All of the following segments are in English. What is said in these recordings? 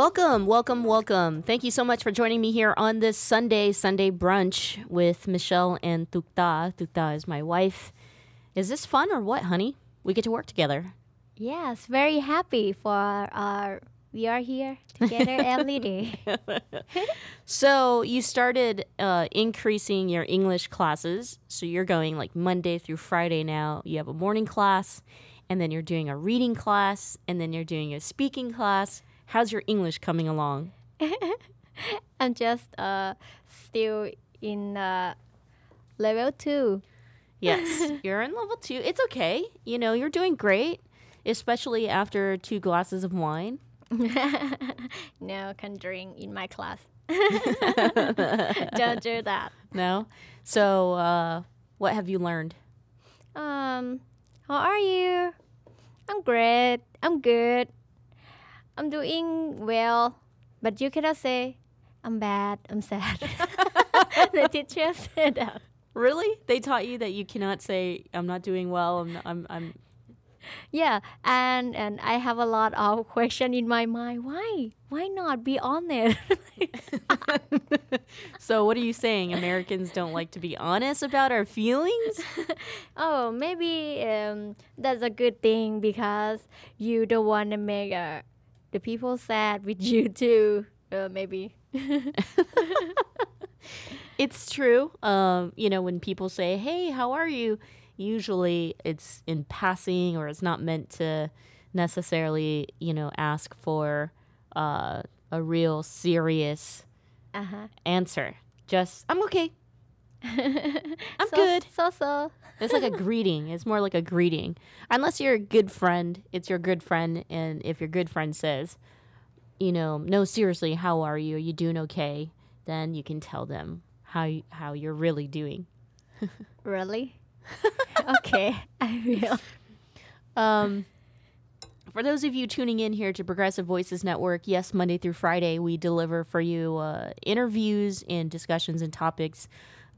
Welcome, welcome, welcome. Thank you so much for joining me here on this Sunday, Sunday brunch with Michelle and Tookta. Tookta is my wife. Is this fun or what, honey? We get to work together. Yes, very happy for our we are here together every day. so you started uh, increasing your English classes. So you're going like Monday through Friday now. You have a morning class, and then you're doing a reading class, and then you're doing a speaking class How's your English coming along? I'm just uh, still in uh, level two. Yes, you're in level two. It's okay. You know, you're doing great, especially after two glasses of wine. no, can drink in my class. Don't do that. No. So, uh, what have you learned? Um, how are you? I'm great. I'm good. I'm doing well, but you cannot say I'm bad, I'm sad. the teacher said that. Really? They taught you that you cannot say I'm not doing well. I'm I'm, I'm yeah, and and I have a lot of question in my mind. Why? Why not be honest? so what are you saying? Americans don't like to be honest about our feelings? oh, maybe um, that's a good thing because you don't want to make a the people sad with you too. Uh, maybe. it's true. Um, you know, when people say, "Hey, how are you?" Usually, it's in passing, or it's not meant to necessarily, you know, ask for uh, a real serious uh-huh. answer. Just, "I'm okay." I'm so, good. So so. It's like a greeting. It's more like a greeting. Unless you're a good friend, it's your good friend, and if your good friend says, you know, no, seriously, how are you? Are you doing okay? Then you can tell them how you, how you're really doing. really? okay, I will. Um, for those of you tuning in here to Progressive Voices Network, yes, Monday through Friday, we deliver for you uh, interviews and discussions and topics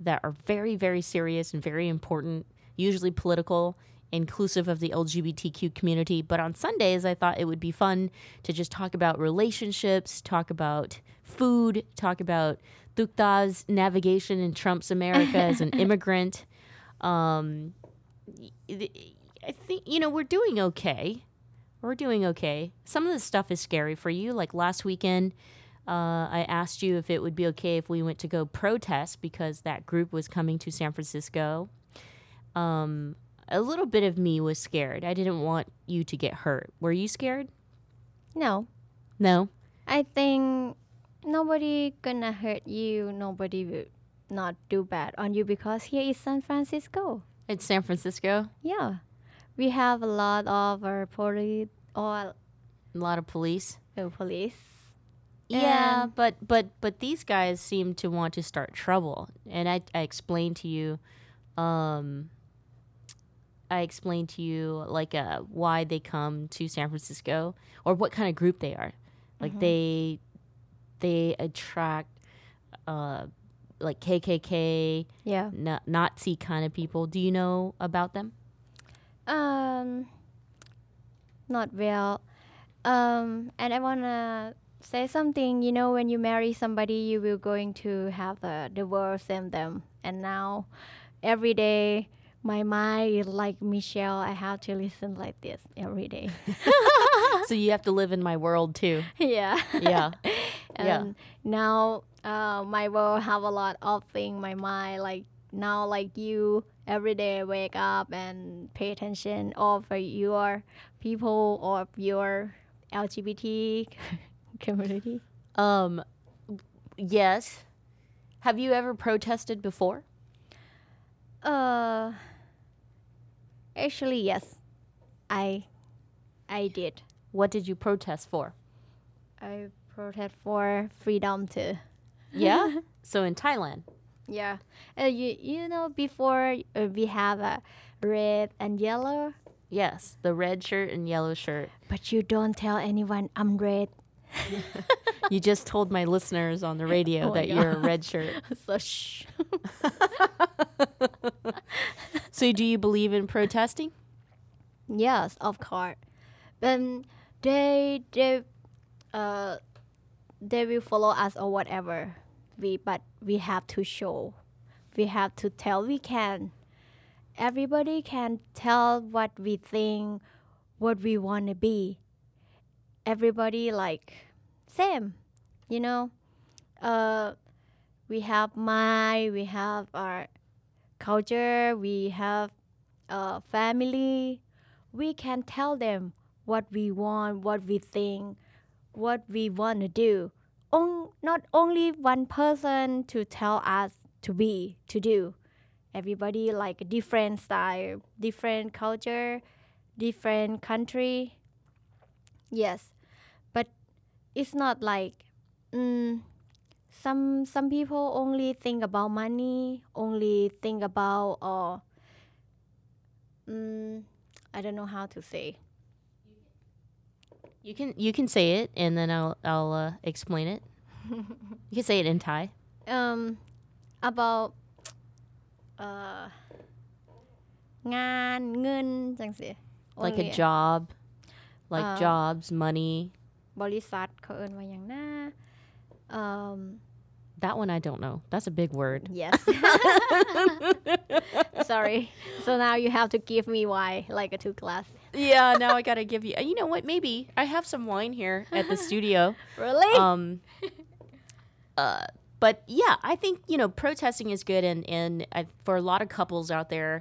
that are very, very serious and very important, usually political, inclusive of the LGBTQ community. But on Sundays, I thought it would be fun to just talk about relationships, talk about food, talk about Tookta's navigation in Trump's America as an immigrant. Um, I think, you know, we're doing okay. We're doing okay. Some of the stuff is scary for you. Like last weekend, uh, I asked you if it would be okay if we went to go protest because that group was coming to San Francisco. Um, a little bit of me was scared. I didn't want you to get hurt. Were you scared? No. No. I think nobody gonna hurt you. Nobody will not do bad on you because here is San Francisco. It's San Francisco. Yeah, we have a lot of our police or a lot of police. Oh, police yeah, but but but these guys seem to want to start trouble, and I I explained to you, um, I explained to you like uh why they come to San Francisco or what kind of group they are, like mm-hmm. they they attract uh like KKK, yeah, na- Nazi kind of people. Do you know about them? Um, not well. Um, and I wanna say something. You know, when you marry somebody, you will going to have a divorce and them. And now, every day, my mind is like Michelle. I have to listen like this every day. so you have to live in my world too. Yeah. Yeah. and Yeah. now uh, my world have a lot of thing in my mind like now like you every day wake up and pay attention of your people or your lgbt community Um, yes. Have you ever protested before? uh actually yes i i did What did you protest for? i protest for freedom too Yeah. so in Thailand. Yeah, uh, you you know before uh, we have a red and yellow, Yes, the red shirt and yellow shirt. but you don't tell anyone I'm red. You just told my listeners on the radio Oh that you're a red shirt. so shh. So do you believe in protesting? yes, of course. Then they they uh they will follow us or whatever. We but we have to show. We have to tell we can. Everybody can tell what we think, what we want to be. Everybody like same, you know. Uh, we have my, we have our culture, we have uh, family. We can tell them what we want, what we think, what we want to do. On, not only one person to tell us to be, to do. Everybody like a different style, different culture, different country. Yes, it's not like mm, some some people only think about money, only think about uh, mm, I don't know how to say. You can you can say it and then I'll I'll uh, explain it. You can say it in Thai. um about uh งานเงินจังสิ Like Only a job, like Uh, jobs, money. บริษัทเขาเอิ้นว่าหยังนะ um That one I don't know. That's a big word. yes sorry so now you have to give me why like a two class Yeah, now I gotta give you. You know what? Maybe I have some wine here at the studio. really Um, uh, but yeah, I think you know protesting is good, and and I, for a lot of couples out there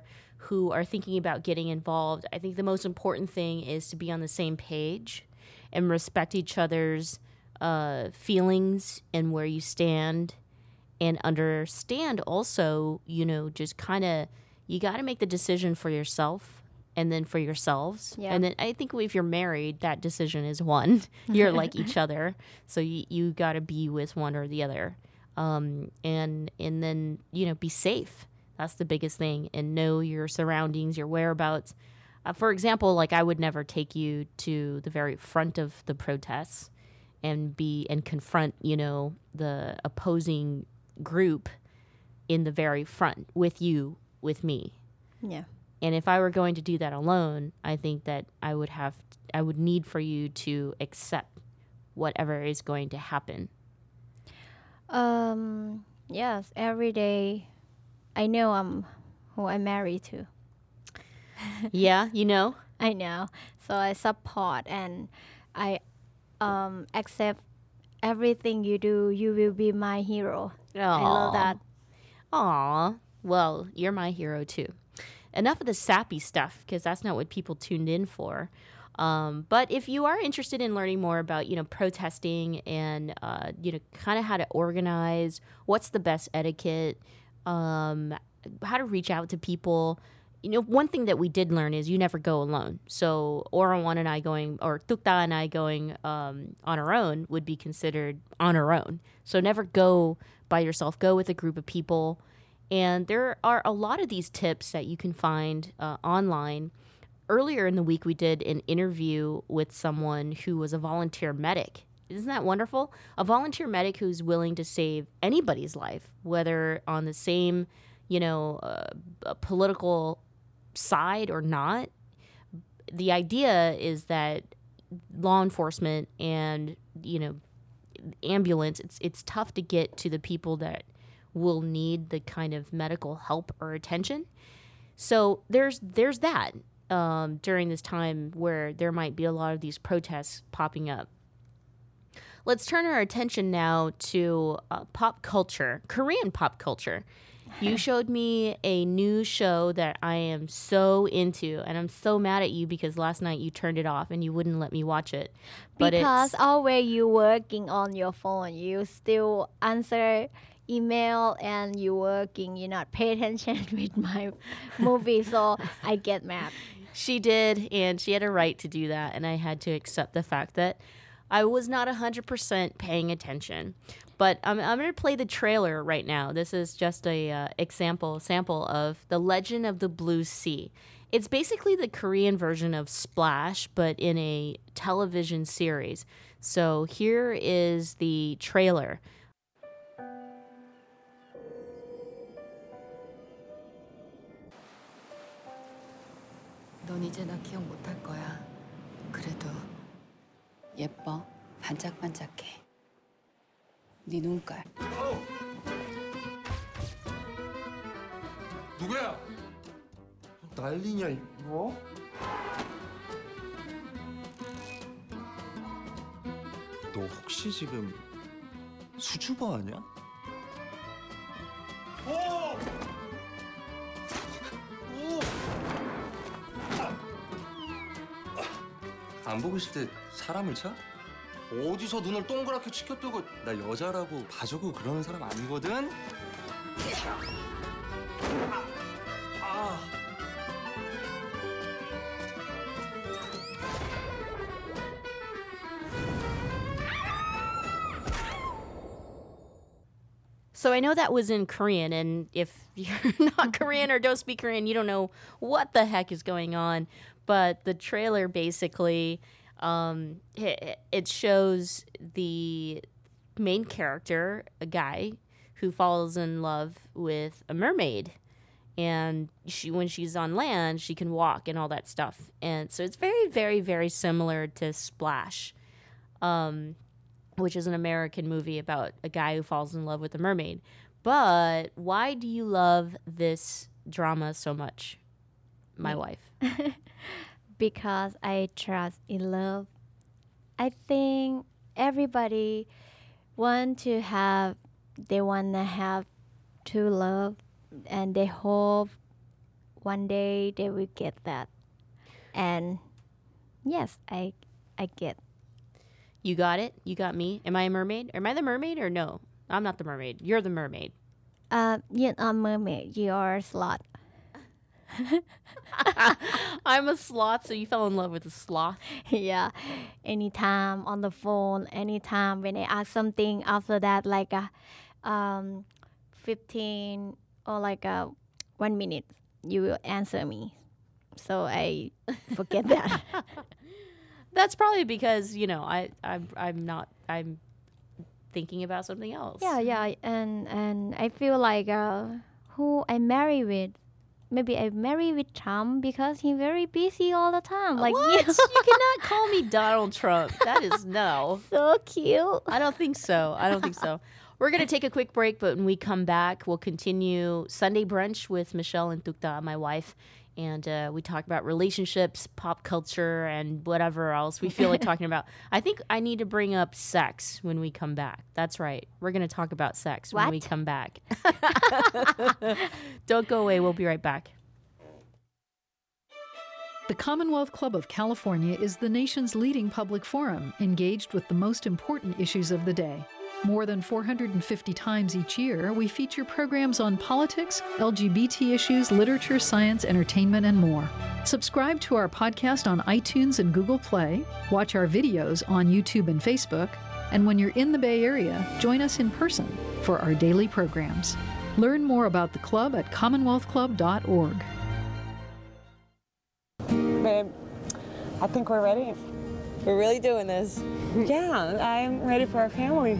who are thinking about getting involved, I think the most important thing is to be on the same page and respect each other's uh, feelings and where you stand, and understand also, you know, just kind of you got to make the decision for yourself and then for yourselves. Yeah. And then I think if you're married, that decision is one. You're like each other. So you, you got to be with one or the other. Um, and and then, you know, be safe. That's the biggest thing. And know your surroundings, your whereabouts. Uh, for example, like I would never take you to the very front of the protests and be and confront, you know, the opposing group in the very front with you, with me. yeah And if I were going to do that alone, I think that I would have, I would need for you to accept whatever is going to happen. um yes every day I know I'm who I'm married to yeah, you know? I know. So I support and I um, accept everything you do. You will be my hero. I love that. Aw. Well, you're my hero too. Enough of the sappy stuff, because that's not what people tuned in for. Um, but if you are interested in learning more about, you know, protesting and, uh, you know, kind of how to organize, what's the best etiquette, um, how to reach out to people, you know, one thing that we did learn is you never go alone. So Orawan and I going, or Tookta and I going um, on our own would be considered on our own. So never go by yourself. Go with a group of people. And there are a lot of these tips that you can find uh, online. Earlier in the week, we did an interview with someone who was a volunteer medic. Isn't that wonderful? A volunteer medic who's willing to save anybody's life, whether on the same, you know, uh, political side or not. The idea is that law enforcement and you know ambulance it's it's tough to get to the people that will need the kind of medical help or attention. So there's there's that um, during this time where there might be a lot of these protests popping up. let's turn our attention now to uh, pop culture, Korean pop culture. You showed me a new show that I am so into, and I'm so mad at you because last night you turned it off and you wouldn't let me watch it. But because always you working on your phone, you still answer email and you working, you not pay attention with my movie, so I get mad. She did, and she had a right to do that, and I had to accept the fact that I was not 100% paying attention. But I'm, I'm going to play the trailer right now. This is just a uh, example, sample of The Legend of the Blue Sea. It's basically the Korean version of Splash, but in a television series. So here is the trailer. 넌 이제 나 기억 못할 거야. 그래도 예뻐, 반짝반짝해. 네 눈깔. 누구야? 난리냐 이거? 너 혹시 지금 수줍어 하냐? 오! 오! 안 보고 있을 때 사람을 쳐? 어디서 눈을 동그랗게 치켜뜨고 나 여자라고 봐주고 그러는 사람 아니거든? 아. So I know that was in Korean, and if you're not Korean or don't speak Korean, you don't know what the heck is going on. But the trailer basically, um, it, it shows the main character, a guy who falls in love with a mermaid, and she when she's on land, she can walk and all that stuff. And so it's very, very, very similar to Splash. Um, which is an American movie about a guy who falls in love with a mermaid. But why do you love this drama so much, my wife? because I trust in love. I think everybody want to have they want to have true love and they hope one day they will get that. And yes, I I get You got it? You got me? Am I a mermaid? Am I the mermaid or no? I'm not the mermaid. You're the mermaid. uh you're not mermaid, you're a sloth. I'm a sloth, so you fell in love with a sloth. yeah. Anytime on the phone, anytime when I ask something after that like a um 15 or like a 1 minute you will answer me. So I forget that. That's probably because, you know, I I'm I'm not I'm thinking about something else. yeah, yeah, and and I feel like uh who I marry with maybe I marry with Trump because he's very busy all the time. Like what? you, you cannot call me Donald Trump. That is no. so cute. I don't think so. I don't think so. We're going to take a quick break, but when we come back, we'll continue Sunday brunch with Michelle and Tookta, my wife. And uh, we talk about relationships, pop culture, and whatever else we feel like talking about. I think I need to bring up sex when we come back. That's right. We're going to talk about sex when we come back. Don't go away. We'll be right back. The Commonwealth Club of California is the nation's leading public forum engaged with the most important issues of the day. More than 450 times each year, we feature programs on politics, LGBT issues, literature, science, entertainment, and more. Subscribe to our podcast on iTunes and Google Play, watch our videos on YouTube and Facebook, and when you're in the Bay Area, join us in person for our daily programs. Learn more about the club at commonwealthclub.org. Babe, I think we're ready. We're really doing this. Yeah, I'm ready for our family.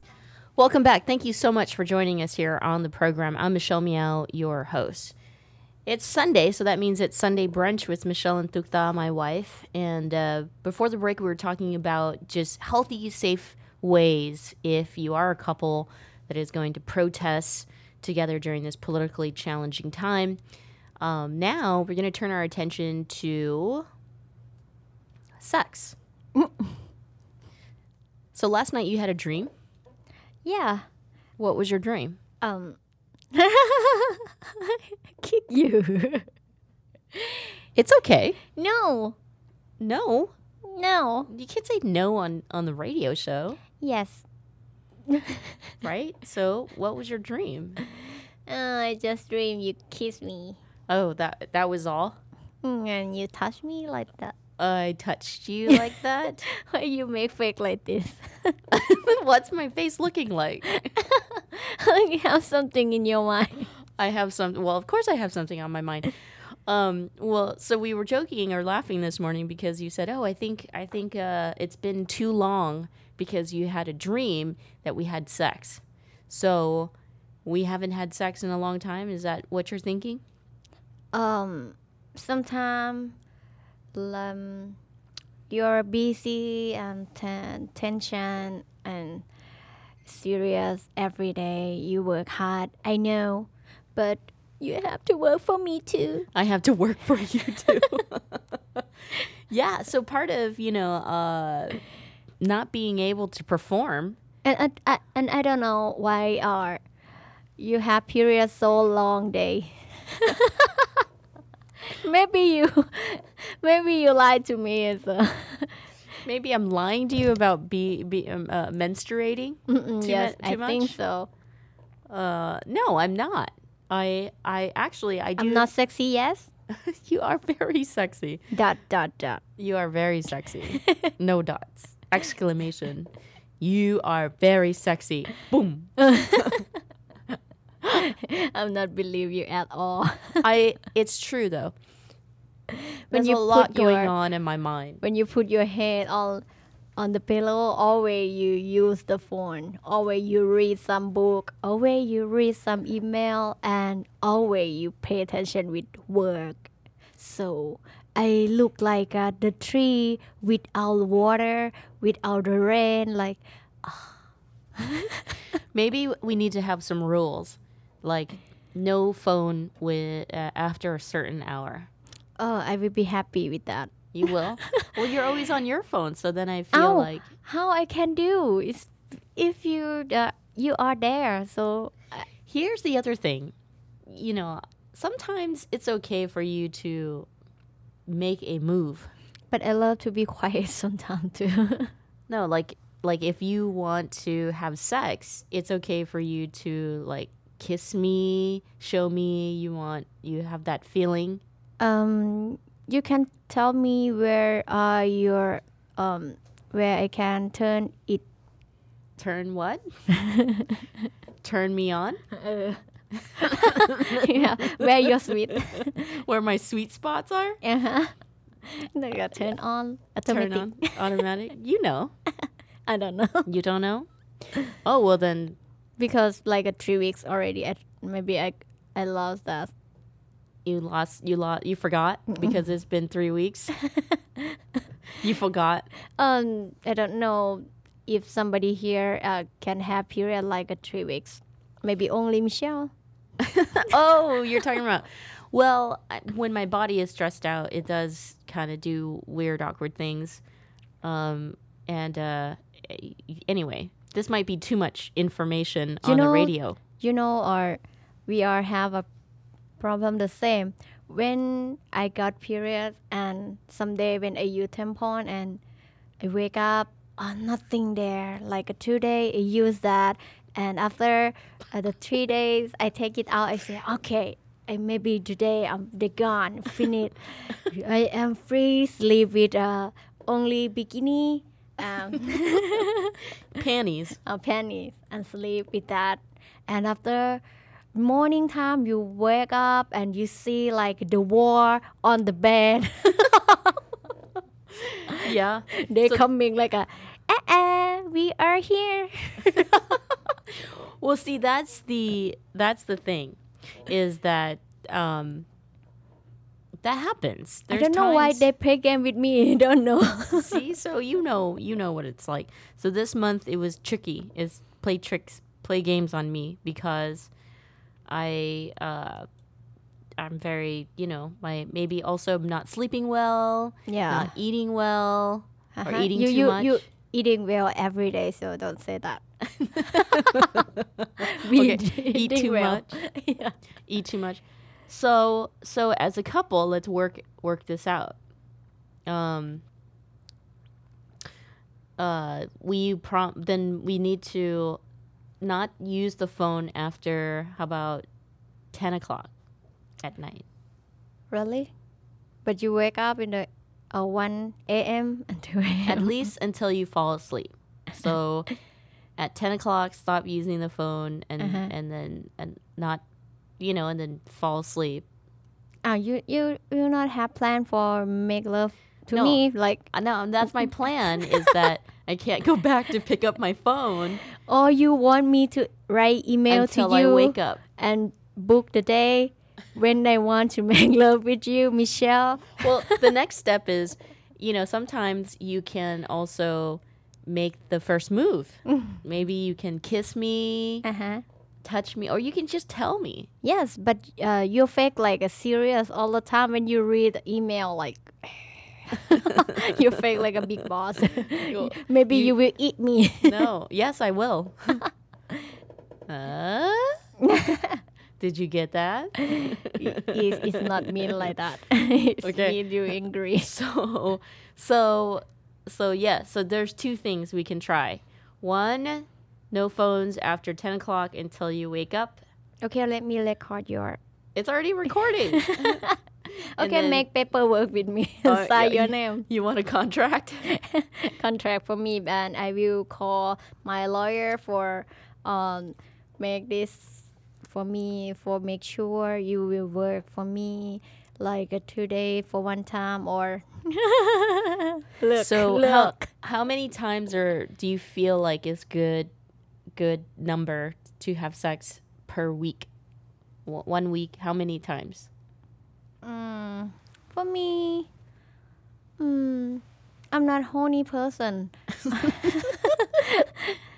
Welcome back. Thank you so much for joining us here on the program. I'm Michelle Meow, your host. It's Sunday, so that means it's Sunday brunch with Michelle and Tookta, my wife. And uh, before the break, we were talking about just healthy, safe ways if you are a couple that is going to protest together during this politically challenging time. Um, now we're going to turn our attention to sex. so last night you had a dream. Yeah. What was your dream? Um. kick you. It's okay. No. No. No. You can't say no on on the radio show, Yes. right? so, what was your dream? Uh, I just dream you kiss me. Oh, that that was all. Mm, And you touch me like that. I touched you like that. Why you make fake like this? What's my face looking like? you have something in your mind. I have some. Well, of course, I have something on my mind. Um, well, so we were joking or laughing this morning because you said, "Oh, I think I think uh, it's been too long because you had a dream that we had sex." So we haven't had sex in a long time. Is that what you're thinking? Um, sometimes um, you're busy and ten- tension and serious every day. You work hard. I know, but you have to work for me too. I have to work for you too. yeah. So part of you know uh, not being able to perform. And and I, and I don't know why are you have periods so long day. maybe you maybe you lied to me as a Maybe I'm lying to you about be, be um, uh, menstruating. Mm-mm, yes, mu- I think so. Uh, no, I'm not. I I actually I do. I'm not sexy, yes. you are very sexy. Dot dot dot. You are very sexy. no dots. Exclamation. You are very sexy. Boom. I'm not believe you at all. I. It's true though. When There's you a lot put going your- on in my mind. when you put your head on on the pillow, always you use the phone. Always you read some book. Always you read some email, and always you pay attention with work. So I look like uh, the tree without water, without the rain. Like Maybe we need to have some rules, like no phone with uh, after a certain hour. oh, I will be happy with that. You will. well, you're always on your phone, so then I feel Oh, like how I can do is if you uh, you are there. So here's the other thing. You know, sometimes it's okay for you to make a move. But I love to be quiet sometimes too. No, like like if you want to have sex, it's okay for you to like kiss me, show me you want you have that feeling. um, you can tell me where are your um where I can turn it. Turn what? Turn me on? Uh, yeah, where your sweet. Where my sweet spots are? uh-huh. They got turn on automatic. Turn on automatic. You know. I don't know You don't know? Oh, well then because like uh, three weeks already. I, maybe I I lost that. you lost you lost you forgot because it's been 3 weeks. you forgot. Um, I don't know if somebody here uh, can have period like a three weeks. Maybe only Michelle. oh, you're talking about. Well, I- when my body is stressed out, it does kind of do weird, awkward things. Um, and uh, anyway, this might be too much information You on know, the radio. You know, or we are have a problem the same. When I got period and someday when I use tampon and I wake up, oh, nothing there. Like a two day, I use that, and after uh, the three days, I take it out. I say, okay, I maybe today I'm they gone, finished. I am free, sleep with uh, only bikini. Um, Panties. uh, panties and sleep with that. And after morning time, you wake up and you see like the war on the bed. Yeah. they So- coming like a, eh, eh, we are here. Well, see, that's the that's the thing, is that um, that happens. I don't know why they play game with me. I don't know. See, so you know, you know what it's like. So this month it was tricky. Is play tricks, play games on me because I, uh, I'm very, you know, my maybe also not sleeping well, Yeah. not eating well, or Uh-huh. eating you, too you, much. You eating well every day, so don't say that. We okay, eat too well. much. Eat too much. So so as a couple, let's work work this out. Um. Uh, we prom then we need to not use the phone after how about ten o'clock at night. Really? But you wake up in the uh, 1 a.m. and 2 a.m. At least until you fall asleep. So at ten o'clock, stop using the phone and Uh-huh. and then and not, you know, and then fall asleep. Ah, you you you not have plan for make love to No. me like Uh, No, that's my plan. is that I can't go back to pick up my phone or you want me to write email until to you I wake up. and book the day when I want to make love with you, Michelle. Well, the next step is, you know, sometimes you can also make the first move. Maybe you can kiss me, uh-huh. Touch me, or you can just tell me. Yes, but uh, you fake like a serious all the time when you read email like you fake like a big boss. Maybe you, you- will eat me. No, yes, I will. uh? Did you get that? it's, it's not mean like that. it's Okay. mean you angry. So, so, so yeah. So there's two things we can try. One, no phones after ten o'clock until you wake up. Okay, let me record your. It's already recording. Okay, then- make paperwork with me. Uh, Sign yeah, your name. You want a contract? Contract for me, and I will call my lawyer for um make this for me for make sure you will work for me like a two day for one time or look so look. how how many times or do you feel like is good good number to have sex per week? One one week, how many times? Mm, for me, mm, I'm not horny person.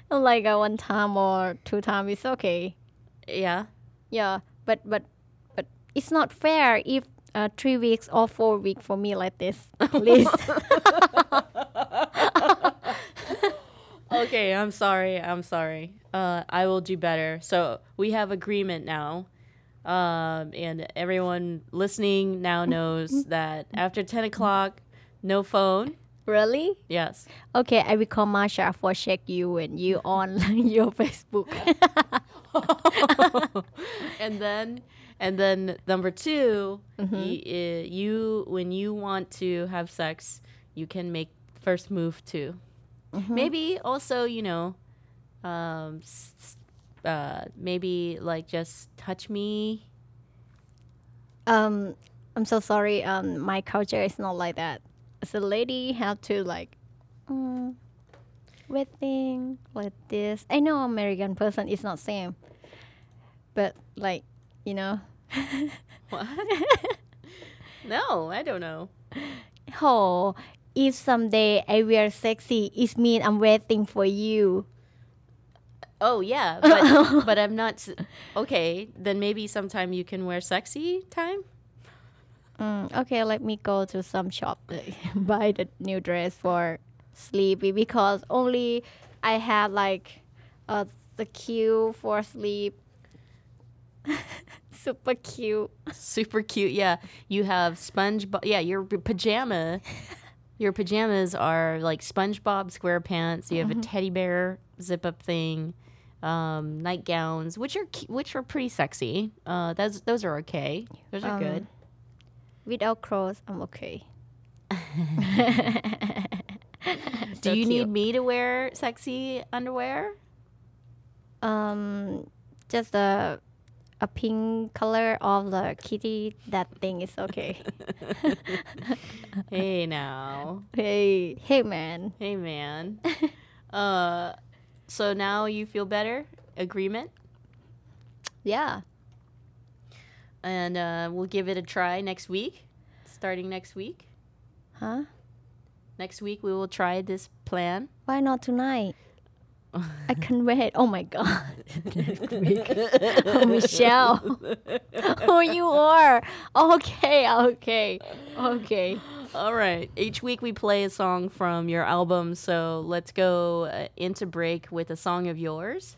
like a one time or two time is okay. Yeah. Yeah, but but but it's not fair if uh, three weeks or four weeks for me like this. Please. okay, I'm sorry. I'm sorry. Uh, I will do better. So we have agreement now. Um, and everyone listening now knows that after 10 o'clock, no phone. really? Yes. Okay, I will call Masha for check you and you on your Facebook. and then and then number 2 Mhm. y- uh, you when you want to have sex you can make first move too Mhm. maybe also you know um uh maybe like just touch me um, I'm so sorry. Um, my culture is not like that. As a lady, have to like, mm, thing like this. I know American person is not same, but like, you know, what no i don't know oh, if someday I wear sexy, it means I'm waiting for you. Oh yeah, but but I'm not. Okay, then maybe sometime you can wear sexy time. Mm, okay, let me go to some shop buy the new dress for sleepy because only I have like uh, the queue for sleep. Super cute. Super cute. Yeah, you have SpongeBob. Yeah, your pajama. Your pajamas are like SpongeBob SquarePants. You have a Mhm. teddy bear zip up thing, um, nightgowns, which are which are pretty sexy. Uh, those those are okay. Those are Um, good. Without clothes, I'm okay. Do so you need me to wear sexy underwear? Um, just a a pink color of the kitty. That thing is okay. hey now. Hey, hey man. Hey man. uh, so now you feel better? Agreement? Yeah. And uh, we'll give it a try next week. Starting next week. Huh? Next week we will try this plan. Why not tonight? I can't wait. Oh my god. Oh, Michelle. oh, you are. Okay, okay, okay. All right. Each week we play a song from your album. So let's go uh, into break with a song of yours.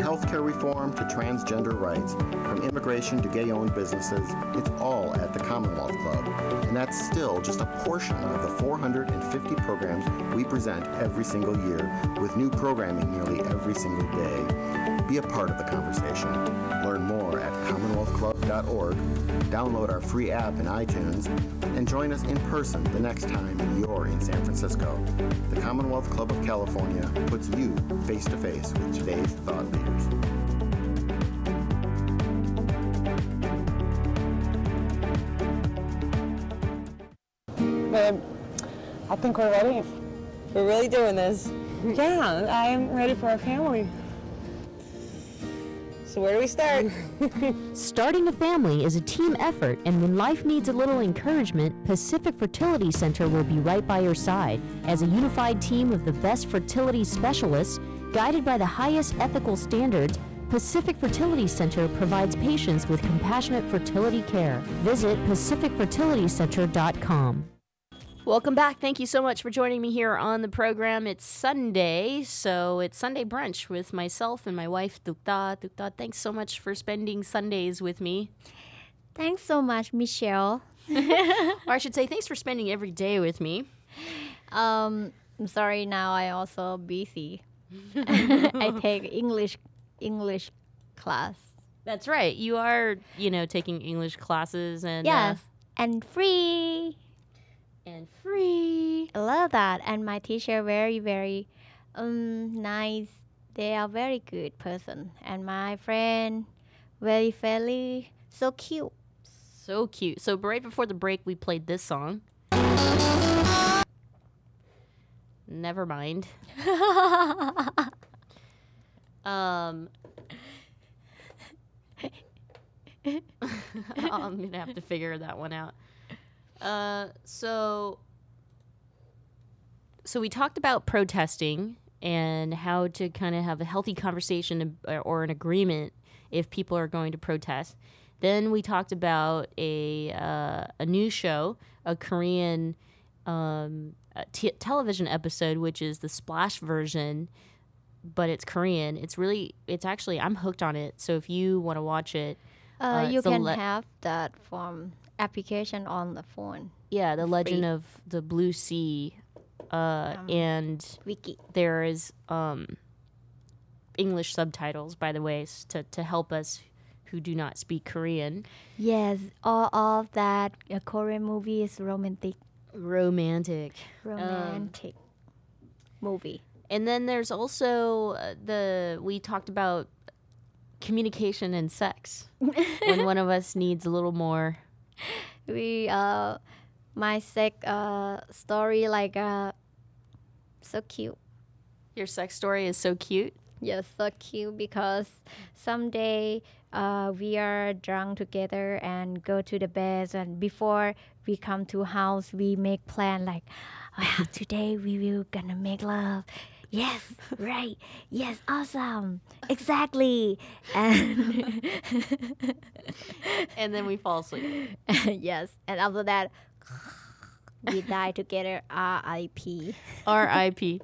Healthcare reform to transgender rights, from immigration to gay owned businesses, it's all at the Commonwealth Club. And that's still just a portion of the 450 programs we present every single year, with new programming nearly every single day. Be a part of the conversation. Learn more at commonwealthclub.org, download our free app in iTunes, and join us in person the next time you're in San Francisco. The Commonwealth Club of California puts you face to face with today's thought leaders. Babe, I think we're ready. We're really doing this. Yeah, I'm ready for our family. So where do we start? Starting a family is a team effort, and when life needs a little encouragement, Pacific Fertility Center will be right by your side. As a unified team of the best fertility specialists, guided by the highest ethical standards, Pacific Fertility Center provides patients with compassionate fertility care. Visit pacificfertilitycenter.com. Welcome back. Thank you so much for joining me here on the program. It's Sunday, so it's Sunday brunch with myself and my wife, Tookta. Tookta, thanks so much for spending Sundays with me. Thanks so much, Michelle. or I should say, thanks for spending every day with me. Um, I'm sorry. Now I also busy. I take English English class. That's right. You are, you know, taking English classes and uh, Yes, and free. And free. I love that. And my teacher very very um nice. They are very good person. And my friend very friendly, so cute. So cute. So right before the break, we played this song. Never mind. um, I'm gonna have to figure that one out. Uh, so, so we talked about protesting and how to kind of have a healthy conversation uh, or an agreement if people are going to protest. Then we talked about a uh, a new show, a Korean um, t- television episode, which is the Splash version, but it's Korean. It's really, it's actually, I'm hooked on it. So if you want to watch it, Uh, you can le- have that from application on the phone. yeah, the Legend free. of the Blue Sea, uh, Um, and Viki. there is um, English subtitles, by the way, to to help us who do not speak Korean. Yes, all of that uh, Korean movie is romantic. Romantic. Romantic movie. And then there's also uh, the we talked about communication and sex when one of us needs a little more. We uh, my sex uh story like uh, so cute. Your sex story is so cute. Yes, so cute because someday uh, we are drunk together and go to the bed and before we come to house we make plan like wow today we will gonna make love yes right yes awesome exactly and and then we fall asleep yes and after that we die together R.I.P. R.I.P.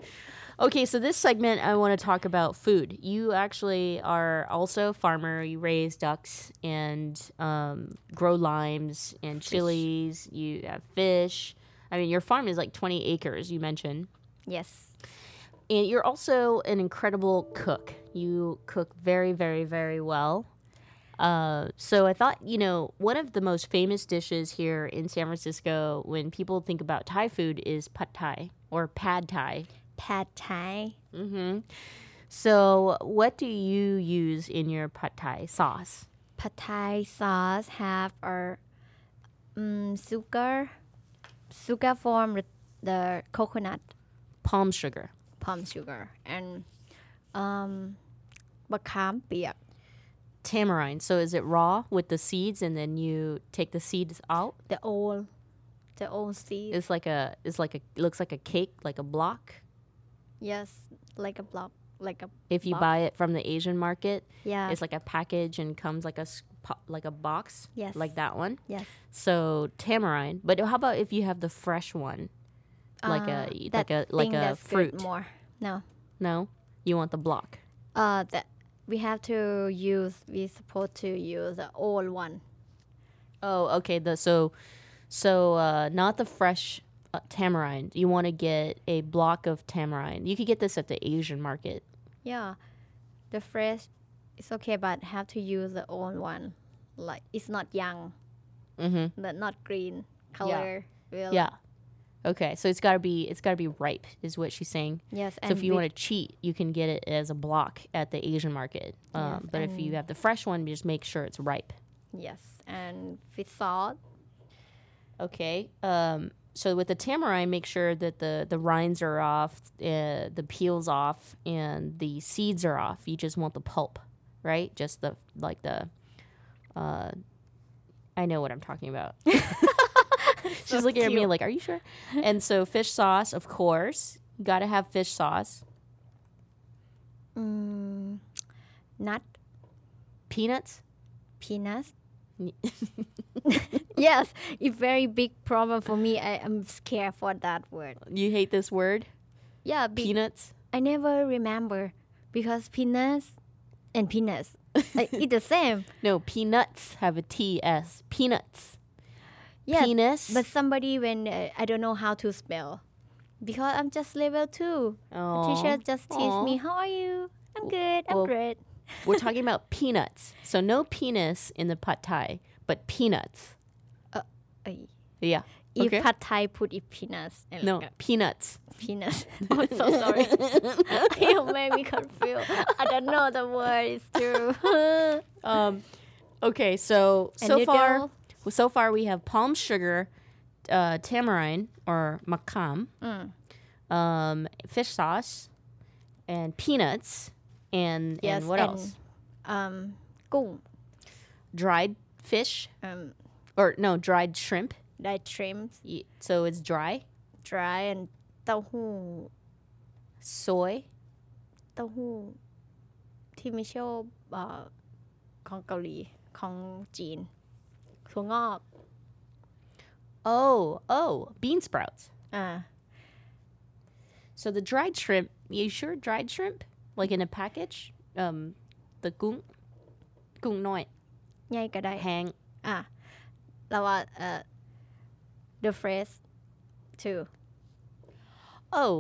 Okay, so this segment I want to talk about food. You actually are also a farmer. You raise ducks and um, grow limes and chilies. You have fish. I mean, your farm is like 20 acres, you mentioned. Yes. And you're also an incredible cook. You cook very, very, very well. Uh, so I thought, you know, one of the most famous dishes here in San Francisco when people think about Thai food is pad Thai or pad Thai. Pad Thai. Mm-hmm. So what do you use in your pad Thai sauce? Pad Thai sauce have a um, sugar, sugar from the- the coconut, Palm sugar. Palm sugar, and um, khám biếc. Tamarind. So is it raw with the seeds and then you take the seeds out? The old, the old seed. It's like a it's like a looks like a cake, like a block. yes, like a block, like a. If you block. buy it from the Asian market, Yeah. it's like a package and comes like a like a box, Yes. like that one. Yes. So tamarind, but how about if you have the fresh one, like Uh, a like a like a fruit? more. No. No, you want the block. Uh, that we have to use. We supposed to use the old one. Oh, okay. The so so uh, not the fresh uh, tamarind. You want to get a block of tamarind. You could get this at the Asian market. Yeah, the fresh, it's okay, but have to use the old one. Like it's not young, Mm-hmm. but not green color. Really. Yeah. Okay, so it's gotta be it's gotta be ripe, is what she's saying. Yes, So and if you want to cheat, you can get it as a block at the Asian market. Um, Yes, but if you have the fresh one, just make sure it's ripe. Yes, and with salt. Okay. Um, so with the tamarind, make sure that the the rinds are off, uh, the peels off, and the seeds are off. You just want the pulp, right? Just the like the. Uh, I know what I'm talking about. She's looking at me like, "Are you sure?" and so fish sauce, of course, you got to have fish sauce. Mm, nut, Peanuts. peanuts. yes, it's very big problem for me. I am scared for that word. You hate this word, Yeah, be- peanuts. I never remember because peanuts and peanuts like it's the same. No, peanuts have a T S. Peanuts. Yeah, Penis. but somebody when uh, I don't know how to spell because I'm just level two. The teacher just teach me how are you? I'm good. I'm Well, great. We're talking about peanuts. So no penis in the pad thai, but peanuts. Ay. Yeah. If okay. pad thai put it peanuts. And no, like, peanuts. peanuts. I'm so sorry. you made me confused. I don't know the word is true. Um, okay, so And so far, noodle? so far we have palm sugar, uh, tamarind or makam, Mm. um, fish sauce, and peanuts, and yes, and what and, else? Um, กุ้ง Dried fish, um, or no, dried shrimp. dried shrimps, Y- So it's dry. dry and เต้าหู้ Soy. เต้าหู้ที่ไม่ชอบเอ่อของเกาหลีของจีน ถั่วงอก Oh, oh, bean sprouts. อ่า So the dried shrimp, you sure dried shrimp? Like in a package? Um, the gung, gung noi, ใหญ่ก็ได้ hang. อ่ะแล้วว่าเอ่อ the fresh too Oh,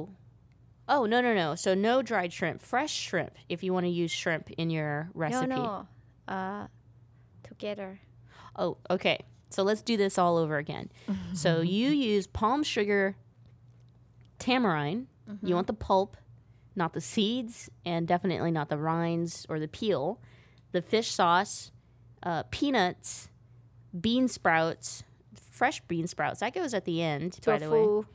oh no no no. So no dried shrimp, fresh shrimp. If you want to use shrimp in your recipe. no no uh together Oh, okay. So let's do this all over again. so you use palm sugar, tamarind. You want the pulp, not the seeds, and definitely not the rinds or the peel. The fish sauce, uh, peanuts, bean sprouts, fresh bean sprouts. That goes at the end, by the way. tofu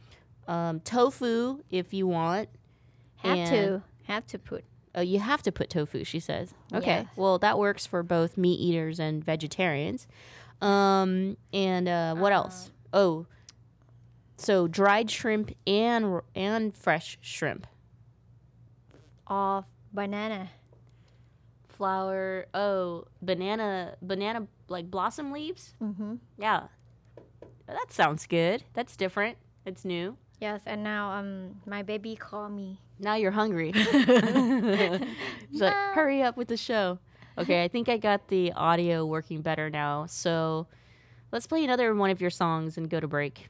Um, tofu, if you want. have and- to have to put Oh, you have to put tofu, she says. Okay. Yes. Well, that works for both meat eaters and vegetarians. Um, and uh, what else? Oh, so dried shrimp and and fresh shrimp. of banana Flour. Oh, banana banana like blossom leaves. mm-hmm. Yeah. That sounds good. That's different. It's new. Yes and now um my baby call me Now you're hungry. She's like, hurry up with the show. Okay, I think I got the audio working better now. So let's play another one of your songs and go to break.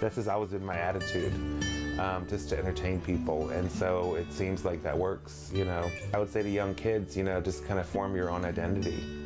That's just always been my attitude, um, just to entertain people. And so it seems like that works, you know. I would say to young kids, you know, just kind of form your own identity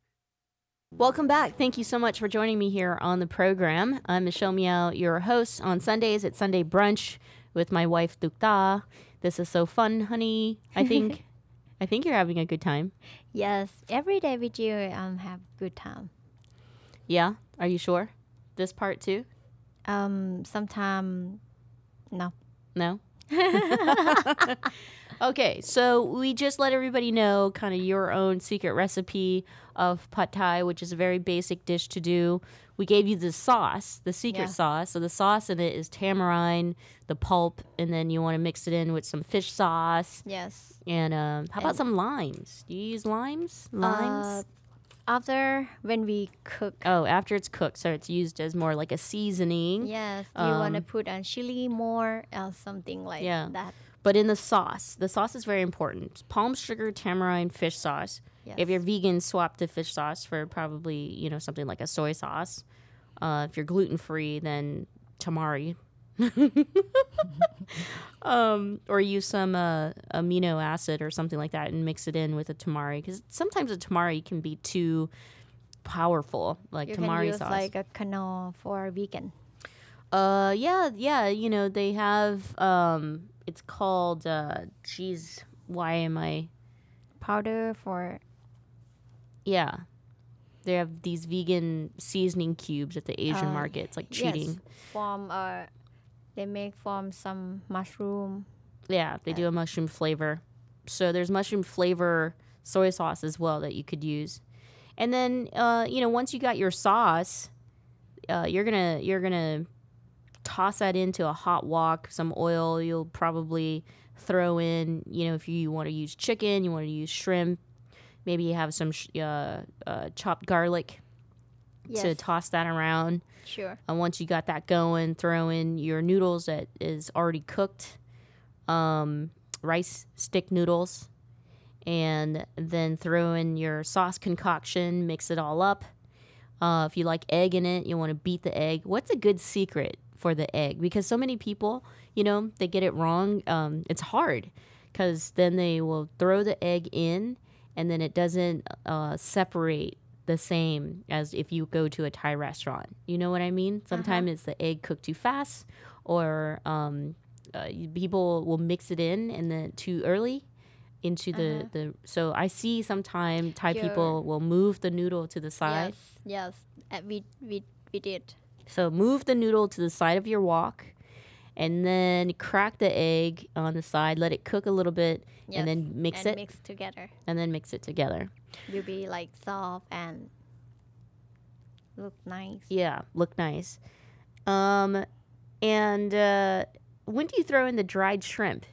Welcome back. Thank you so much for joining me here on the program. I'm Michelle Meow, your host on Sundays at Sunday Brunch with my wife Tookta. This is so fun, honey. I think I think you're having a good time. Yes, every day with you, um, have good time. Yeah? Are you sure? This part too? Um, sometime, no. No? okay, so we just let everybody know kind of your own secret recipe of pad thai, which is a very basic dish to do. We gave you the sauce, the secret Yeah. sauce. So the sauce in it is tamarind, the pulp, and then you want to mix it in with some fish sauce. Yes. And um, how about And- some limes? Do you use limes? Limes? Uh, after when we cook. oh, after it's cooked, so it's used as more like a seasoning. Yes, you want to Um, put on chili more or something like yeah. that. But in the sauce, the sauce is very important. Palm sugar, tamarind, fish sauce. If you're vegan, swap the fish sauce for probably you know something like a soy sauce. Uh, if you're gluten free, then tamari. um, or use some uh, amino acid or something like that and mix it in with a tamari because sometimes a tamari can be too powerful, like you tamari can use sauce. like a canola for vegan. Uh, yeah, yeah. You know, they have um, it's called uh, geez, why am I? Powder for Yeah, they have these vegan seasoning cubes at the Asian uh, market. It's like yes, cheating. from uh, they make from some mushroom. Yeah, they do a mushroom flavor. So there's mushroom flavor soy sauce as well that you could use. And then, uh, you know, once you got your sauce, uh, you're gonna you're gonna toss that into a hot wok, some oil. You'll probably throw in, you know, if you want to use chicken, you want to use shrimp. Maybe you have some sh- uh, uh, chopped garlic to toss that around. Sure. And once you got that going, throw in your noodles that is already cooked, um, rice stick noodles, and then throw in your sauce concoction. Mix it all up. Uh, if you like egg in it, you want to beat the egg. What's a good secret for the egg? Because so many people, you know, they get it wrong. Um, it's hard because then they will throw the egg in, and then it doesn't uh, separate the same as if you go to a Thai restaurant. You know what I mean? Sometimes it's the egg cooked too fast, or um, uh, people will mix it in and then too early into the, Uh-huh. the. So I see sometimes Thai Your- people will move the noodle to the side. Yes, yes. Uh, we we we did. So move the noodle to the side of your wok, and then crack the egg on the side. Let it cook a little bit, Yes, and then mix and it, mix together. and then mix it together. You'll be like soft and look nice. Yeah, look nice. Um, and uh, when do you throw in the dried shrimp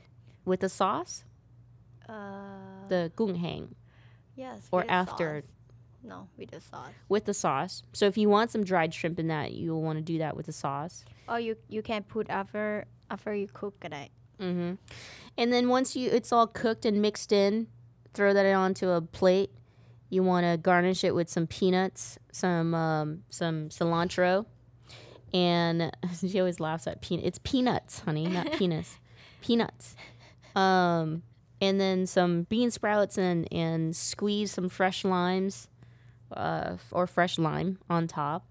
with the sauce? Uh, The gung hang yes. or after sauce. No, with the sauce. with the sauce. So if you want some dried shrimp in that, you'll want to do that with the sauce. Oh, you you can put after after you cook it. Mm-hmm. And then once you it's all cooked and mixed in, throw that onto a plate. You want to garnish it with some peanuts, some um, some cilantro, and she always laughs at peanut. It's peanuts, honey, not penis. Peanuts. Um, and then some bean sprouts and and squeeze some fresh limes, uh, or fresh lime on top,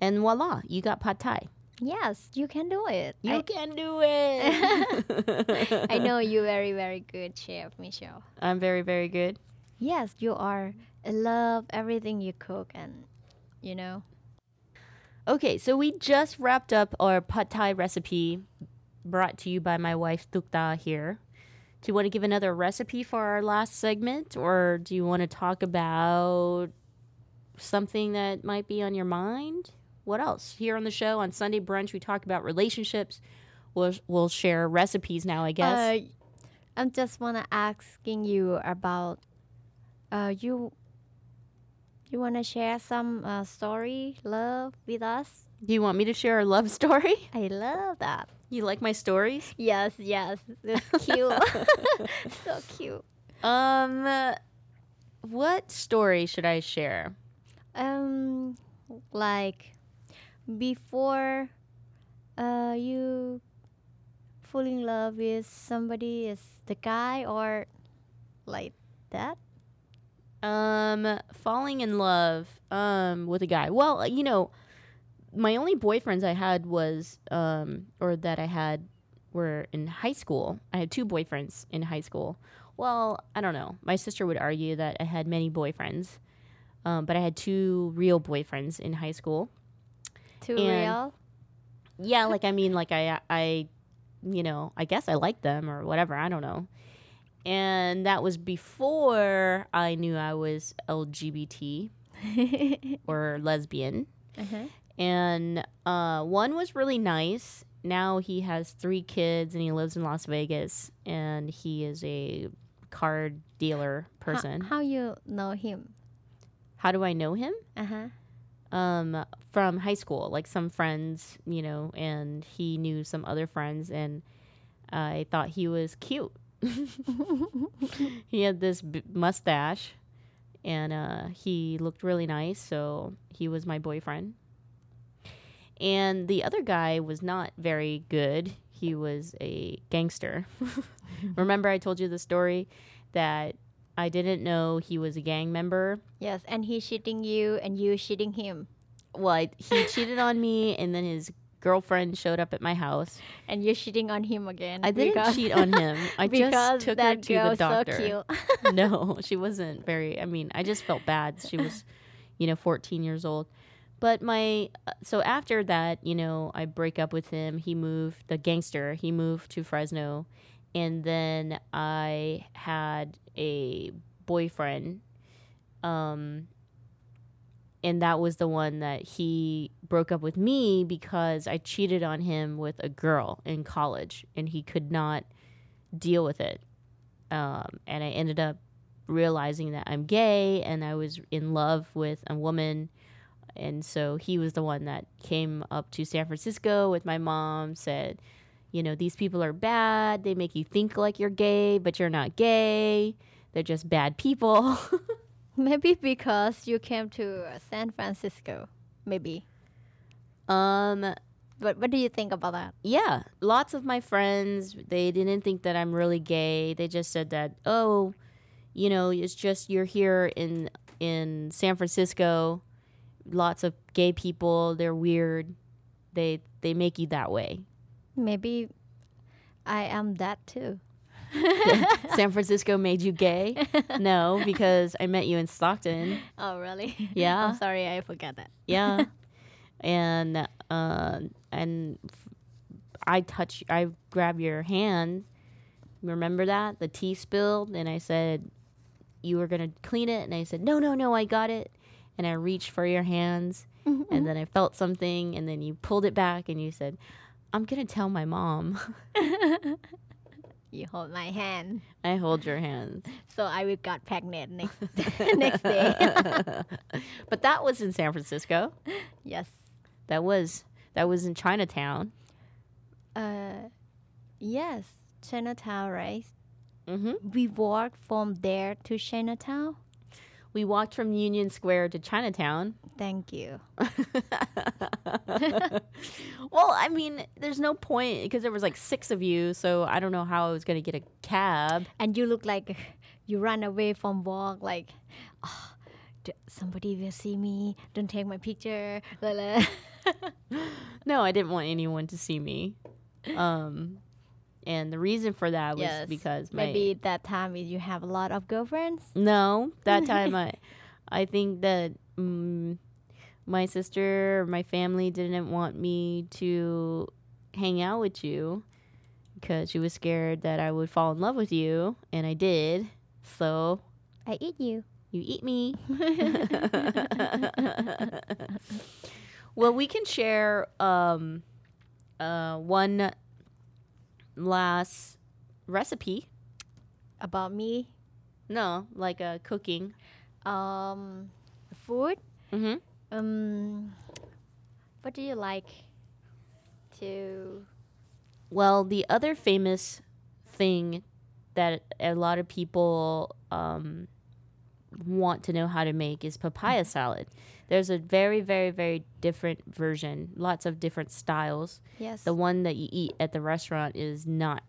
and voila, you got pad thai. Yes, you can do it. You I, can do it. I know you very very good chef, Michelle. I'm very very good. Yes, you are. I love everything you cook, and you know. Okay, so we just wrapped up our pad thai recipe brought to you by my wife Tookta here. Do you want to give another recipe for our last segment or do you want to talk about something that might be on your mind? What else? Here on the show on Sunday brunch we talk about relationships. We'll we'll share recipes now, I guess. Uh, I'm just wanna asking you about. Uh, you. You wanna share some uh, story, love with us? do you want me to share a love story? I love that. You like my stories? Yes, yes, it's cute. so cute. Um what story should I share? Um, like before, uh, you fall in love with somebody is the guy or like that. Um, falling in love um with a guy. Well, you know, my only boyfriends I had was um or that I had were in high school. I had two boyfriends in high school. Well, I don't know. My sister would argue that I had many boyfriends. Um, but I had two real boyfriends in high school. Two And- real. Yeah, like I mean like I I you know, I guess I liked them or whatever, I don't know. And that was before I knew I was LGBT or lesbian. Uh-huh. And uh, one was really nice. Now he has three kids and he lives in Las Vegas and he is a card dealer person. How, how you know him? How do I know him? Uh huh. um from high school like some friends you know and he knew some other friends and i thought he was cute he had this b- mustache and uh he looked really nice so he was my boyfriend and the other guy was not very good he was a gangster remember i told you the story that i didn't know he was a gang member Yes, and he cheating you, and you cheating him, well, I, he cheated on me, and then his girlfriend showed up at my house. and you're cheating on him again. I didn't cheat on him. I just took her to the doctor. So no, she wasn't very. I mean, I just felt bad. She was, you know, 14 years old. But my uh, so after that, you know, I break up with him. He moved the gangster. He moved to Fresno, and then I had a boyfriend. Um, and that was the one that he broke up with me because I cheated on him with a girl in college and he could not deal with it. Um, and I ended up realizing that I'm gay and I was in love with a woman. And so he was the one that came up to San Francisco with my mom, said, you know, these people are bad. They make you think like you're gay, but you're not gay. They're just bad people. Maybe because you came to San Francisco. Maybe. um, But what do you think about that? yeah, lots of my friends, they didn't think that I'm really gay. They just said that, "Oh, you know, it's just you're here in in San Francisco. Lots of gay people, they're weird. They they make you that way." Maybe I am that too. San Francisco made you gay? No, because I met you in Stockton. Oh, really? Yeah. I'm sorry, I forgot that. Yeah. and uh, and I touch, I grab your hand. Remember that the tea spilled, and I said you were gonna clean it, and I said no, no, no, I got it. And I reached for your hands, and then I felt something, and then you pulled it back, and you said, "I'm gonna tell my mom." You hold my hand, I hold your hand. so I will got pregnant next next day. but that was in San Francisco. yes. That was that was in Chinatown. Uh, yes, Chinatown, right? Mm-hmm. We walked from there to Chinatown. We walked from Union Square to Chinatown. Thank you. well, I mean, there's no point because there was like six of you, so I don't know how I was gonna get a cab. And you look like you run away from walk, like, oh, somebody will see me. Don't take my picture. blah, blah." No, I didn't want anyone to see me. Um, and the reason for that was yes, because maybe that time you have a lot of girlfriends. no, that time I, I think that mm, my sister or my family didn't want me to hang out with you because she was scared that I would fall in love with you, and I did. So I eat you. You eat me. well, we can share um, uh, one last recipe. About me, No, like uh, cooking. um, food. Mm-hmm. Um, what do you like to? Well, the other famous thing that a lot of people um, want to know how to make is papaya salad. There's a very, very, very different version, lots of different styles. Yes. The one that you eat at the restaurant is not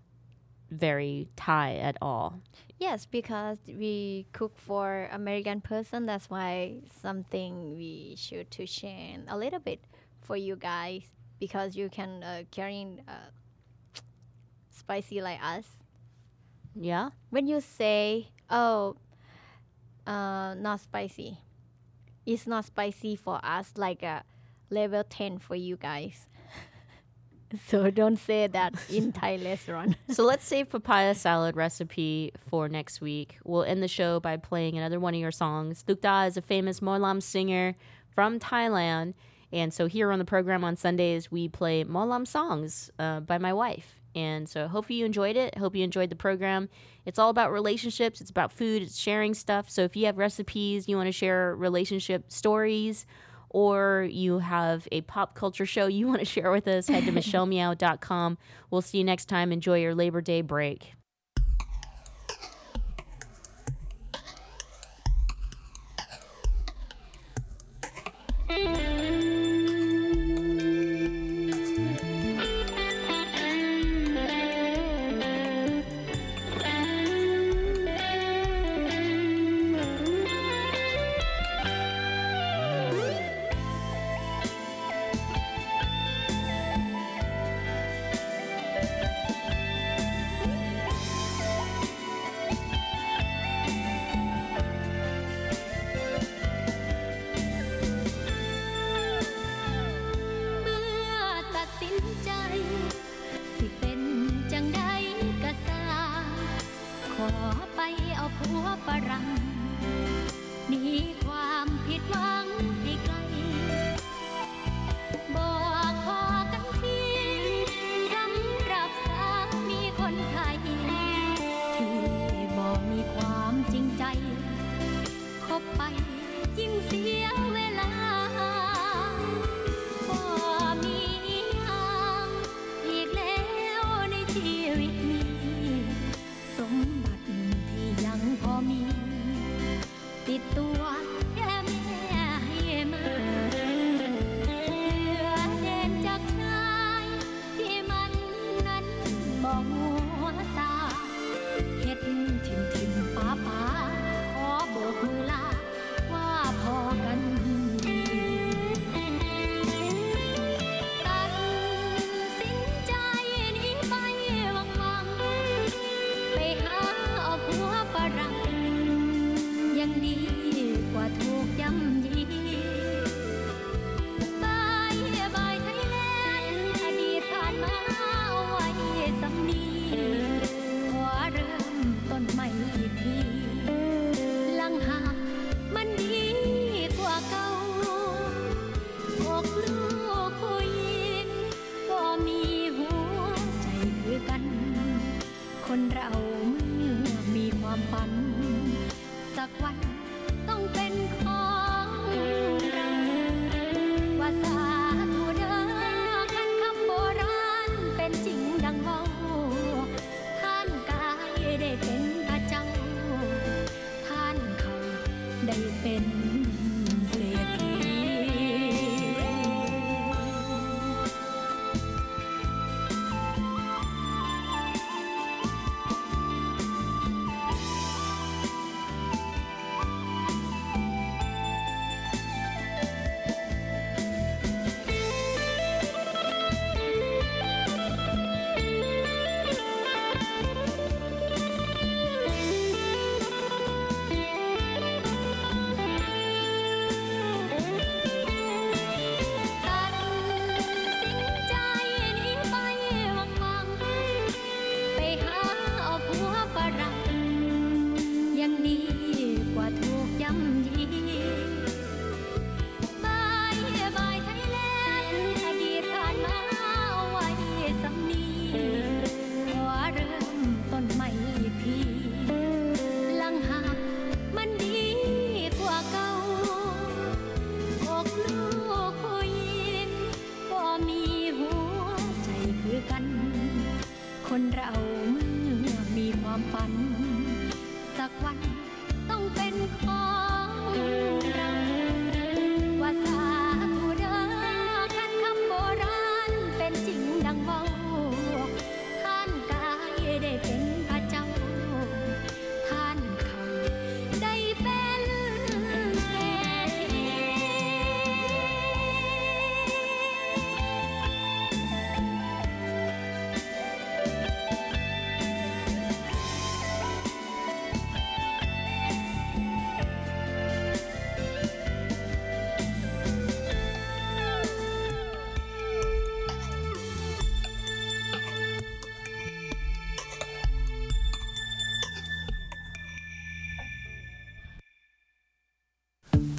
very Thai at all. Yes, because we cook for American person. That's why something we should to share a little bit for you guys because you can uh, carry uh, spicy like us. Yeah. When you say, "Oh, uh, not spicy," it's not spicy for us. Like a level ten for you guys. so don't say that in Thai restaurant. so let's save papaya salad recipe for next week. We'll end the show by playing another one of your songs. Tookta is a famous Morlam singer from Thailand. And so here on the program on Sundays, we play Morlam songs uh, by my wife. And so I hope you enjoyed it. Hope you enjoyed the program. It's all about relationships. It's about food. It's sharing stuff. So if you have recipes, you want to share relationship stories, or you have a pop culture show you want to share with us, head to michellemeow.com. We'll see you next time. Enjoy your Labor Day break.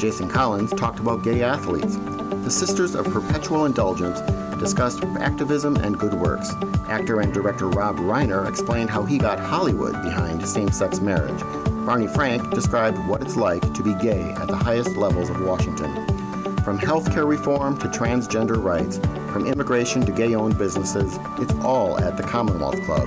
Jason Collins talked about gay athletes. The Sisters of Perpetual Indulgence discussed activism and good works. Actor and director Rob Reiner explained how he got Hollywood behind same sex marriage. Barney Frank described what it's like to be gay at the highest levels of Washington. From healthcare reform to transgender rights, from immigration to gay owned businesses, it's all at the Commonwealth Club.